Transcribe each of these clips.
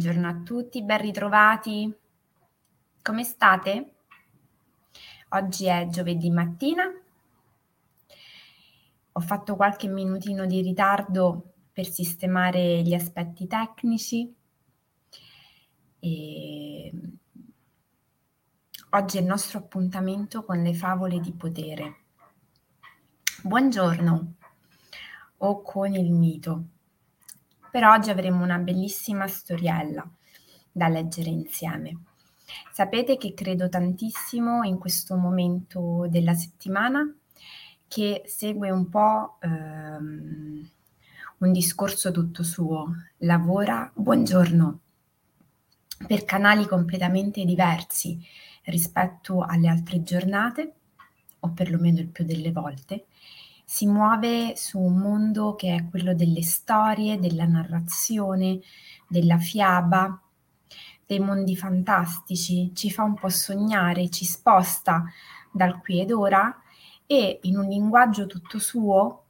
Buongiorno a tutti, ben ritrovati. Come state? Oggi è giovedì mattina. Ho fatto qualche minutino di ritardo per sistemare gli aspetti tecnici. E oggi è il nostro appuntamento con le favole di potere. Buongiorno o con il mito. Per oggi avremo una bellissima storiella da leggere insieme. Sapete che credo tantissimo in questo momento della settimana che segue un po' ehm, un discorso tutto suo. Lavora, buongiorno, per canali completamente diversi rispetto alle altre giornate, o perlomeno il più delle volte, si muove su un mondo che è quello delle storie, della narrazione, della fiaba, dei mondi fantastici, ci fa un po' sognare, ci sposta dal qui ed ora e in un linguaggio tutto suo,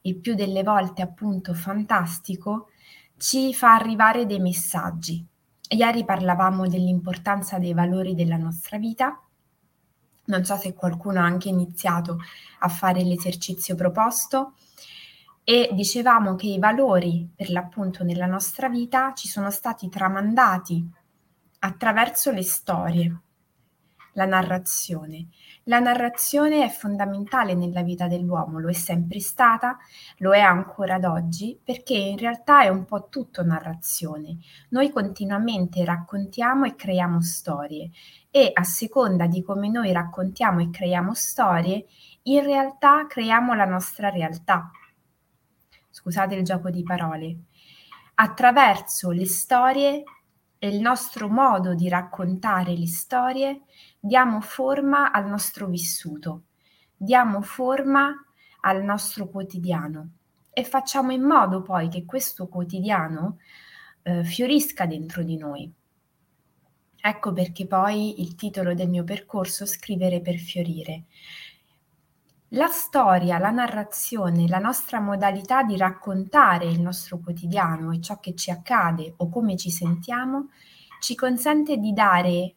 il più delle volte appunto fantastico, ci fa arrivare dei messaggi. Ieri parlavamo dell'importanza dei valori della nostra vita non so se qualcuno ha anche iniziato a fare l'esercizio proposto. E dicevamo che i valori per l'appunto nella nostra vita ci sono stati tramandati attraverso le storie, la narrazione. La narrazione è fondamentale nella vita dell'uomo, lo è sempre stata, lo è ancora ad oggi, perché in realtà è un po' tutto narrazione. Noi continuamente raccontiamo e creiamo storie e a seconda di come noi raccontiamo e creiamo storie, in realtà creiamo la nostra realtà. Scusate il gioco di parole. Attraverso le storie e il nostro modo di raccontare le storie, diamo forma al nostro vissuto, diamo forma al nostro quotidiano e facciamo in modo poi che questo quotidiano eh, fiorisca dentro di noi. Ecco perché poi il titolo del mio percorso Scrivere per fiorire. La storia, la narrazione, la nostra modalità di raccontare il nostro quotidiano e ciò che ci accade o come ci sentiamo ci consente di dare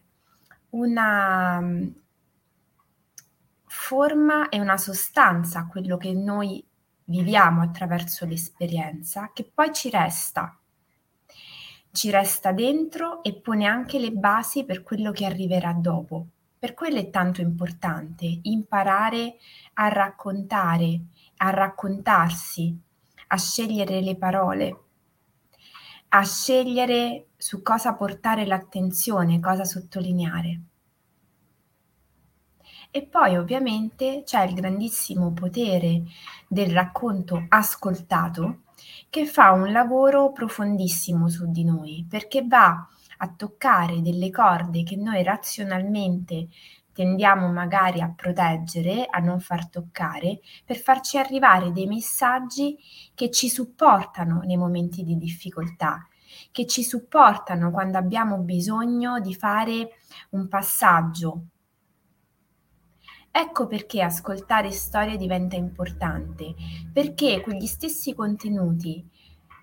una mm, forma e una sostanza quello che noi viviamo attraverso l'esperienza che poi ci resta ci resta dentro e pone anche le basi per quello che arriverà dopo. Per quello è tanto importante imparare a raccontare, a raccontarsi, a scegliere le parole, a scegliere su cosa portare l'attenzione, cosa sottolineare. E poi ovviamente c'è il grandissimo potere del racconto ascoltato che fa un lavoro profondissimo su di noi, perché va a toccare delle corde che noi razionalmente tendiamo magari a proteggere, a non far toccare, per farci arrivare dei messaggi che ci supportano nei momenti di difficoltà, che ci supportano quando abbiamo bisogno di fare un passaggio. Ecco perché ascoltare storie diventa importante, perché quegli stessi contenuti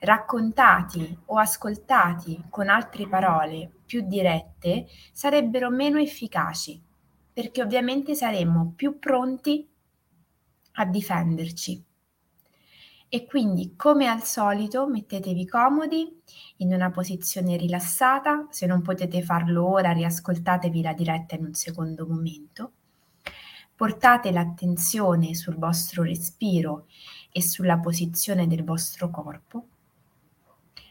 raccontati o ascoltati con altre parole più dirette sarebbero meno efficaci, perché ovviamente saremmo più pronti a difenderci. E quindi, come al solito, mettetevi comodi in una posizione rilassata, se non potete farlo ora, riascoltatevi la diretta in un secondo momento Portate l'attenzione sul vostro respiro e sulla posizione del vostro corpo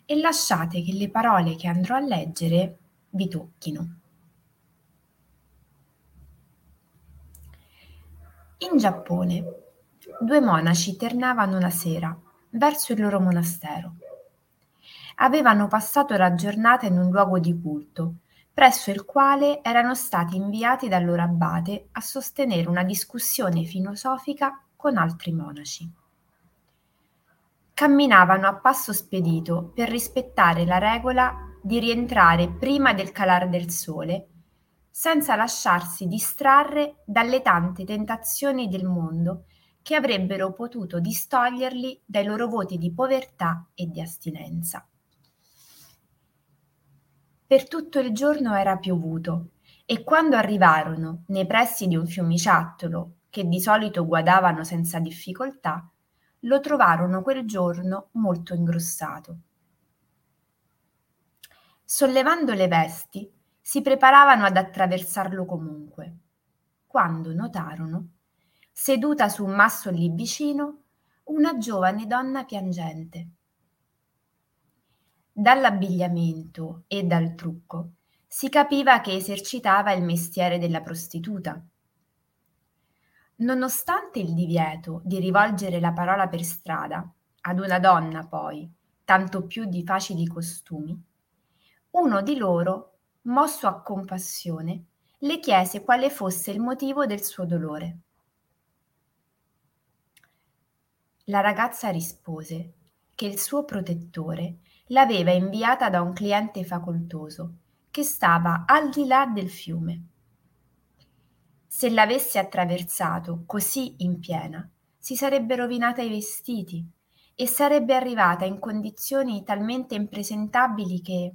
e lasciate che le parole che andrò a leggere vi tocchino. In Giappone, due monaci tornavano una sera verso il loro monastero. Avevano passato la giornata in un luogo di culto presso il quale erano stati inviati dal loro abate a sostenere una discussione filosofica con altri monaci. Camminavano a passo spedito per rispettare la regola di rientrare prima del calare del sole, senza lasciarsi distrarre dalle tante tentazioni del mondo che avrebbero potuto distoglierli dai loro voti di povertà e di astinenza. per tutto il giorno era piovuto e quando arrivarono nei pressi di un fiumiciattolo che di solito guadavano senza difficoltà, lo trovarono quel giorno molto ingrossato. Sollevando le vesti, si preparavano ad attraversarlo comunque, quando notarono, seduta su un masso lì vicino, una giovane donna piangente. Dall'abbigliamento e dal trucco si capiva che esercitava il mestiere della prostituta. Nonostante il divieto di rivolgere la parola per strada ad una donna poi, tanto più di facili costumi, uno di loro, mosso a compassione, le chiese quale fosse il motivo del suo dolore. La ragazza rispose che il suo protettore l'aveva inviata da un cliente facoltoso che stava al di là del fiume. Se l'avesse attraversato così in piena, si sarebbe rovinata i vestiti e sarebbe arrivata in condizioni talmente impresentabili che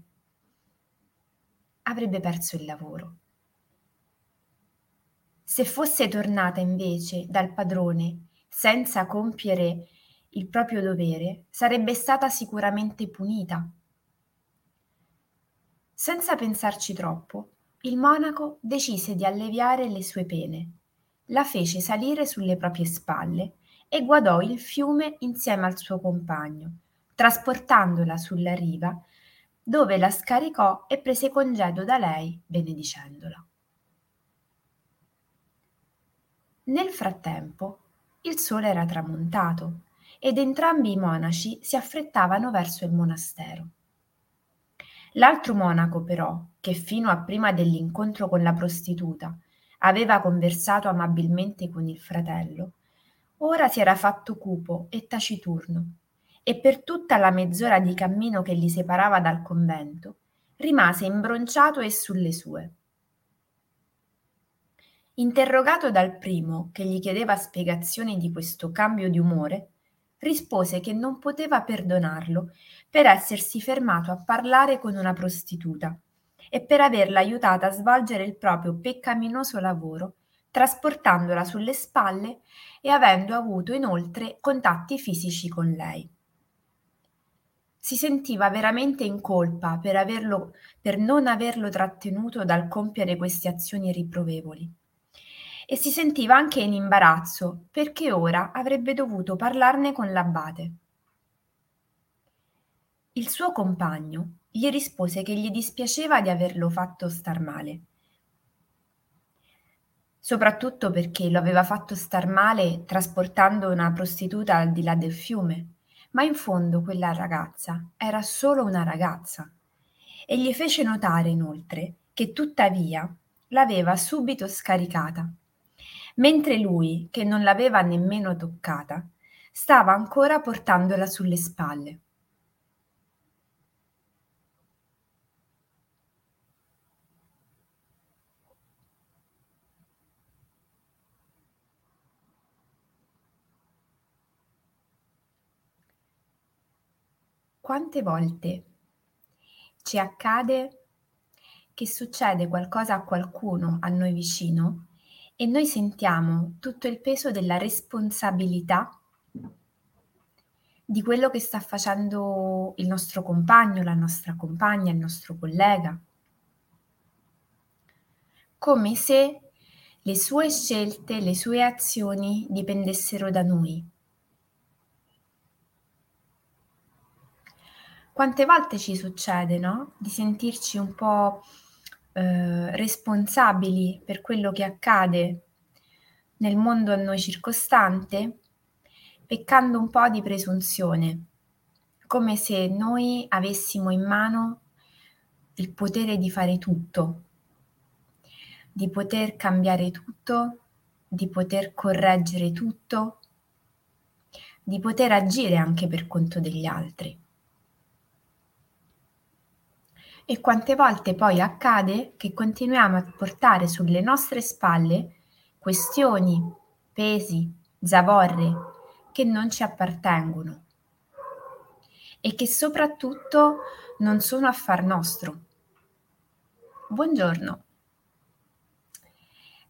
avrebbe perso il lavoro. Se fosse tornata invece dal padrone senza compiere il proprio dovere, sarebbe stata sicuramente punita. Senza pensarci troppo, il monaco decise di alleviare le sue pene, la fece salire sulle proprie spalle e guardò il fiume insieme al suo compagno, trasportandola sulla riva dove la scaricò e prese congedo da lei, benedicendola. Nel frattempo il sole era tramontato ed entrambi i monaci si affrettavano verso il monastero. L'altro monaco, però, che fino a prima dell'incontro con la prostituta aveva conversato amabilmente con il fratello, ora si era fatto cupo e taciturno e per tutta la mezz'ora di cammino che li separava dal convento rimase imbronciato e sulle sue. Interrogato dal primo, che gli chiedeva spiegazioni di questo cambio di umore, rispose che non poteva perdonarlo per essersi fermato a parlare con una prostituta e per averla aiutata a svolgere il proprio peccaminoso lavoro, trasportandola sulle spalle e avendo avuto inoltre contatti fisici con lei si sentiva veramente in colpa per, averlo, per non averlo trattenuto dal compiere queste azioni riprovevoli. E si sentiva anche in imbarazzo perché ora avrebbe dovuto parlarne con l'abate. Il suo compagno gli rispose che gli dispiaceva di averlo fatto star male, soprattutto perché lo aveva fatto star male trasportando una prostituta al di là del fiume ma in fondo quella ragazza era solo una ragazza e gli fece notare inoltre che tuttavia l'aveva subito scaricata, mentre lui, che non l'aveva nemmeno toccata, stava ancora portandola sulle spalle. Quante volte ci accade che succede qualcosa a qualcuno a noi vicino e noi sentiamo tutto il peso della responsabilità di quello che sta facendo il nostro compagno, la nostra compagna, il nostro collega. Come se le sue scelte, le sue azioni dipendessero da noi. Quante volte ci succede, no? Di sentirci un po' eh, responsabili per quello che accade nel mondo a noi circostante, peccando un po' di presunzione, come se noi avessimo in mano il potere di fare tutto, di poter cambiare tutto, di poter correggere tutto, di poter agire anche per conto degli altri. E quante volte poi accade che continuiamo a portare sulle nostre spalle questioni, pesi, zavorre che non ci appartengono e che soprattutto non sono affar nostro, Buongiorno.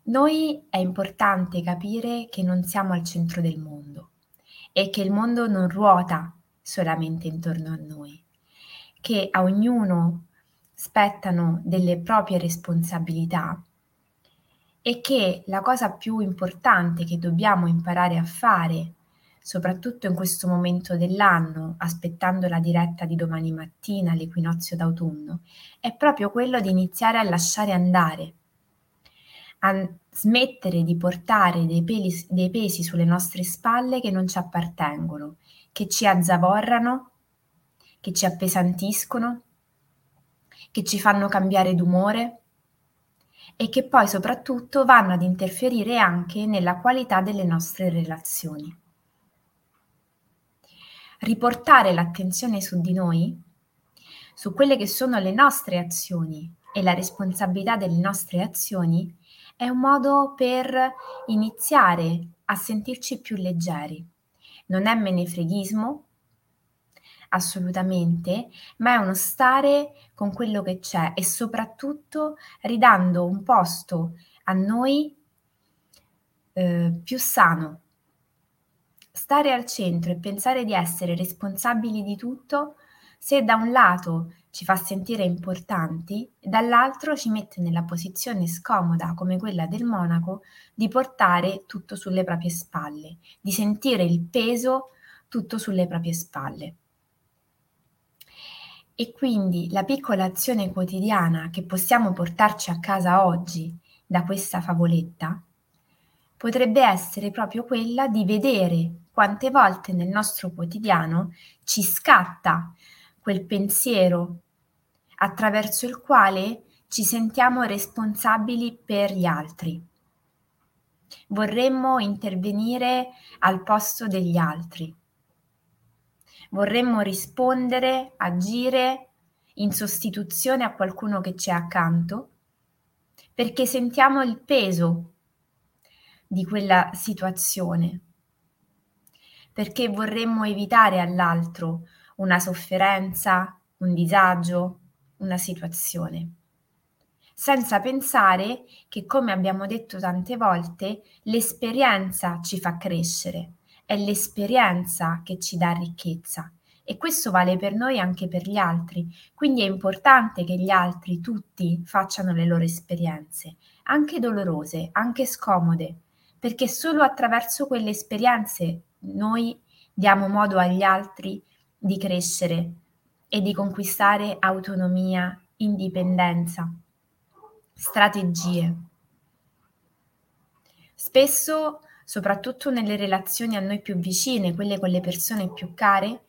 Noi è importante capire che non siamo al centro del mondo e che il mondo non ruota solamente intorno a noi, che a ognuno spettano delle proprie responsabilità e che la cosa più importante che dobbiamo imparare a fare, soprattutto in questo momento dell'anno, aspettando la diretta di domani mattina, l'equinozio d'autunno, è proprio quello di iniziare a lasciare andare, a smettere di portare dei, peli, dei pesi sulle nostre spalle che non ci appartengono, che ci azzavorrano, che ci appesantiscono, che ci fanno cambiare d'umore e che poi soprattutto vanno ad interferire anche nella qualità delle nostre relazioni. Riportare l'attenzione su di noi, su quelle che sono le nostre azioni e la responsabilità delle nostre azioni, è un modo per iniziare a sentirci più leggeri. Non è menefreghismo, assolutamente, ma è uno stare con quello che c'è e soprattutto ridando un posto a noi eh, più sano. Stare al centro e pensare di essere responsabili di tutto, se da un lato ci fa sentire importanti, dall'altro ci mette nella posizione scomoda come quella del monaco di portare tutto sulle proprie spalle, di sentire il peso tutto sulle proprie spalle. E quindi la piccola azione quotidiana che possiamo portarci a casa oggi da questa favoletta potrebbe essere proprio quella di vedere quante volte nel nostro quotidiano ci scatta quel pensiero attraverso il quale ci sentiamo responsabili per gli altri. Vorremmo intervenire al posto degli altri vorremmo rispondere, agire in sostituzione a qualcuno che c'è accanto, perché sentiamo il peso di quella situazione, perché vorremmo evitare all'altro una sofferenza, un disagio, una situazione, senza pensare che, come abbiamo detto tante volte, l'esperienza ci fa crescere è l'esperienza che ci dà ricchezza e questo vale per noi anche per gli altri. Quindi è importante che gli altri, tutti, facciano le loro esperienze, anche dolorose, anche scomode, perché solo attraverso quelle esperienze noi diamo modo agli altri di crescere e di conquistare autonomia, indipendenza, strategie. Spesso soprattutto nelle relazioni a noi più vicine, quelle con le persone più care,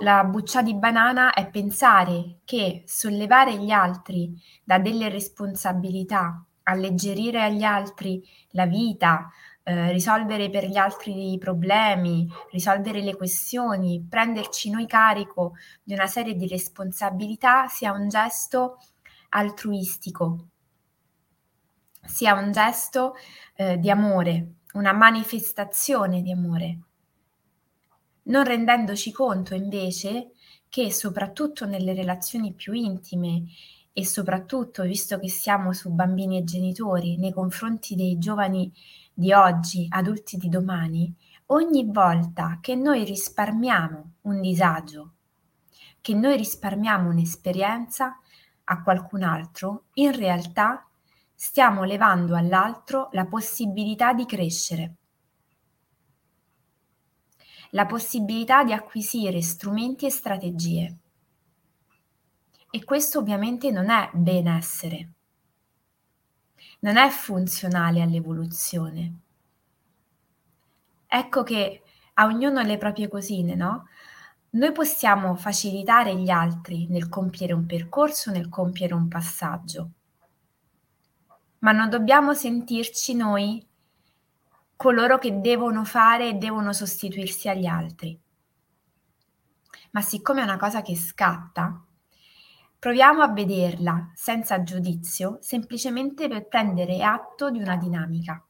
la buccia di banana è pensare che sollevare gli altri da delle responsabilità, alleggerire agli altri la vita, eh, risolvere per gli altri i problemi, risolvere le questioni, prenderci noi carico di una serie di responsabilità sia un gesto altruistico, sia un gesto eh, di amore, una manifestazione di amore, non rendendoci conto invece che soprattutto nelle relazioni più intime e soprattutto visto che siamo su bambini e genitori nei confronti dei giovani di oggi, adulti di domani, ogni volta che noi risparmiamo un disagio, che noi risparmiamo un'esperienza a qualcun altro, in realtà stiamo levando all'altro la possibilità di crescere, la possibilità di acquisire strumenti e strategie. E questo ovviamente non è benessere, non è funzionale all'evoluzione. Ecco che a ognuno le proprie cosine, no? Noi possiamo facilitare gli altri nel compiere un percorso, nel compiere un passaggio, ma non dobbiamo sentirci noi coloro che devono fare e devono sostituirsi agli altri. Ma siccome è una cosa che scatta, proviamo a vederla senza giudizio, semplicemente per prendere atto di una dinamica,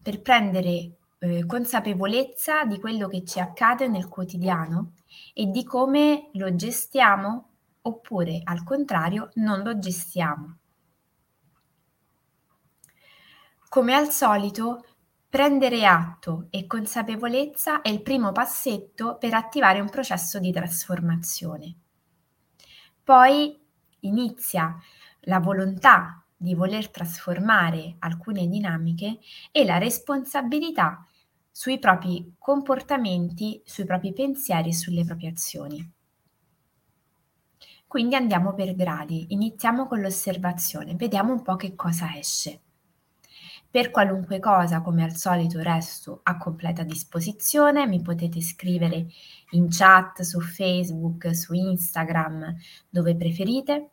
per prendere eh, consapevolezza di quello che ci accade nel quotidiano e di come lo gestiamo oppure al contrario non lo gestiamo. Come al solito, prendere atto e consapevolezza è il primo passetto per attivare un processo di trasformazione. Poi inizia la volontà di voler trasformare alcune dinamiche e la responsabilità sui propri comportamenti, sui propri pensieri e sulle proprie azioni. Quindi andiamo per gradi, iniziamo con l'osservazione, vediamo un po' che cosa esce. Per qualunque cosa, come al solito, resto a completa disposizione, mi potete scrivere in chat su Facebook, su Instagram, dove preferite.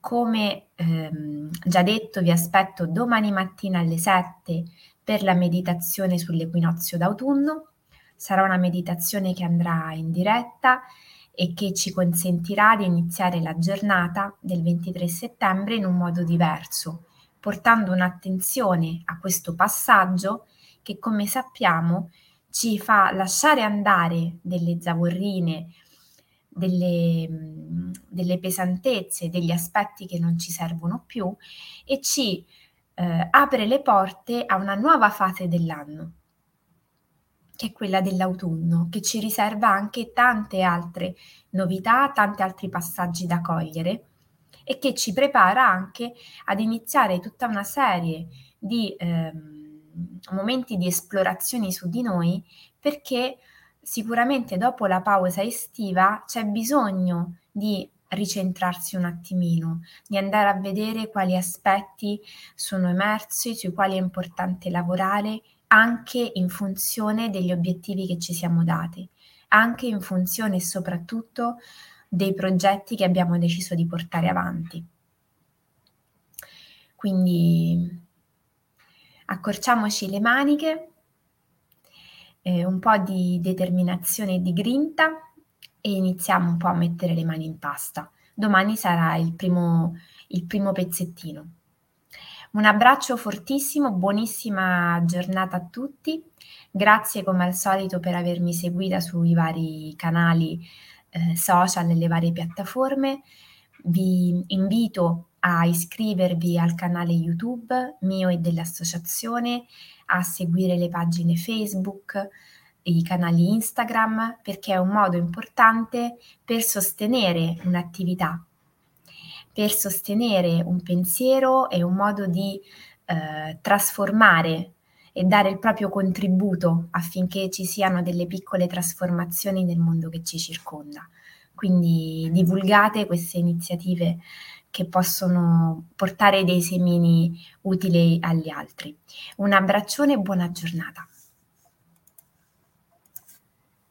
Come ehm, già detto, vi aspetto domani mattina alle 7 per la meditazione sull'equinozio d'autunno. Sarà una meditazione che andrà in diretta e che ci consentirà di iniziare la giornata del 23 settembre in un modo diverso, portando un'attenzione a questo passaggio che, come sappiamo, ci fa lasciare andare delle zavorrine, delle, delle pesantezze, degli aspetti che non ci servono più e ci eh, apre le porte a una nuova fase dell'anno, che è quella dell'autunno, che ci riserva anche tante altre novità, tanti altri passaggi da cogliere e che ci prepara anche ad iniziare tutta una serie di eh, momenti di esplorazione su di noi perché sicuramente dopo la pausa estiva c'è bisogno di ricentrarsi un attimino, di andare a vedere quali aspetti sono emersi, sui quali è importante lavorare anche in funzione degli obiettivi che ci siamo dati, anche in funzione e soprattutto dei progetti che abbiamo deciso di portare avanti. Quindi accorciamoci le maniche, eh, un po' di determinazione e di grinta e iniziamo un po' a mettere le mani in pasta. Domani sarà il primo, il primo pezzettino. Un abbraccio fortissimo, buonissima giornata a tutti. Grazie come al solito per avermi seguita sui vari canali eh, social e le varie piattaforme. Vi invito a iscrivervi al canale YouTube mio e dell'associazione, a seguire le pagine Facebook, i canali Instagram perché è un modo importante per sostenere un'attività, per sostenere un pensiero e un modo di eh, trasformare e dare il proprio contributo affinché ci siano delle piccole trasformazioni nel mondo che ci circonda. Quindi divulgate queste iniziative che possono portare dei semini utili agli altri. Un abbraccione e buona giornata.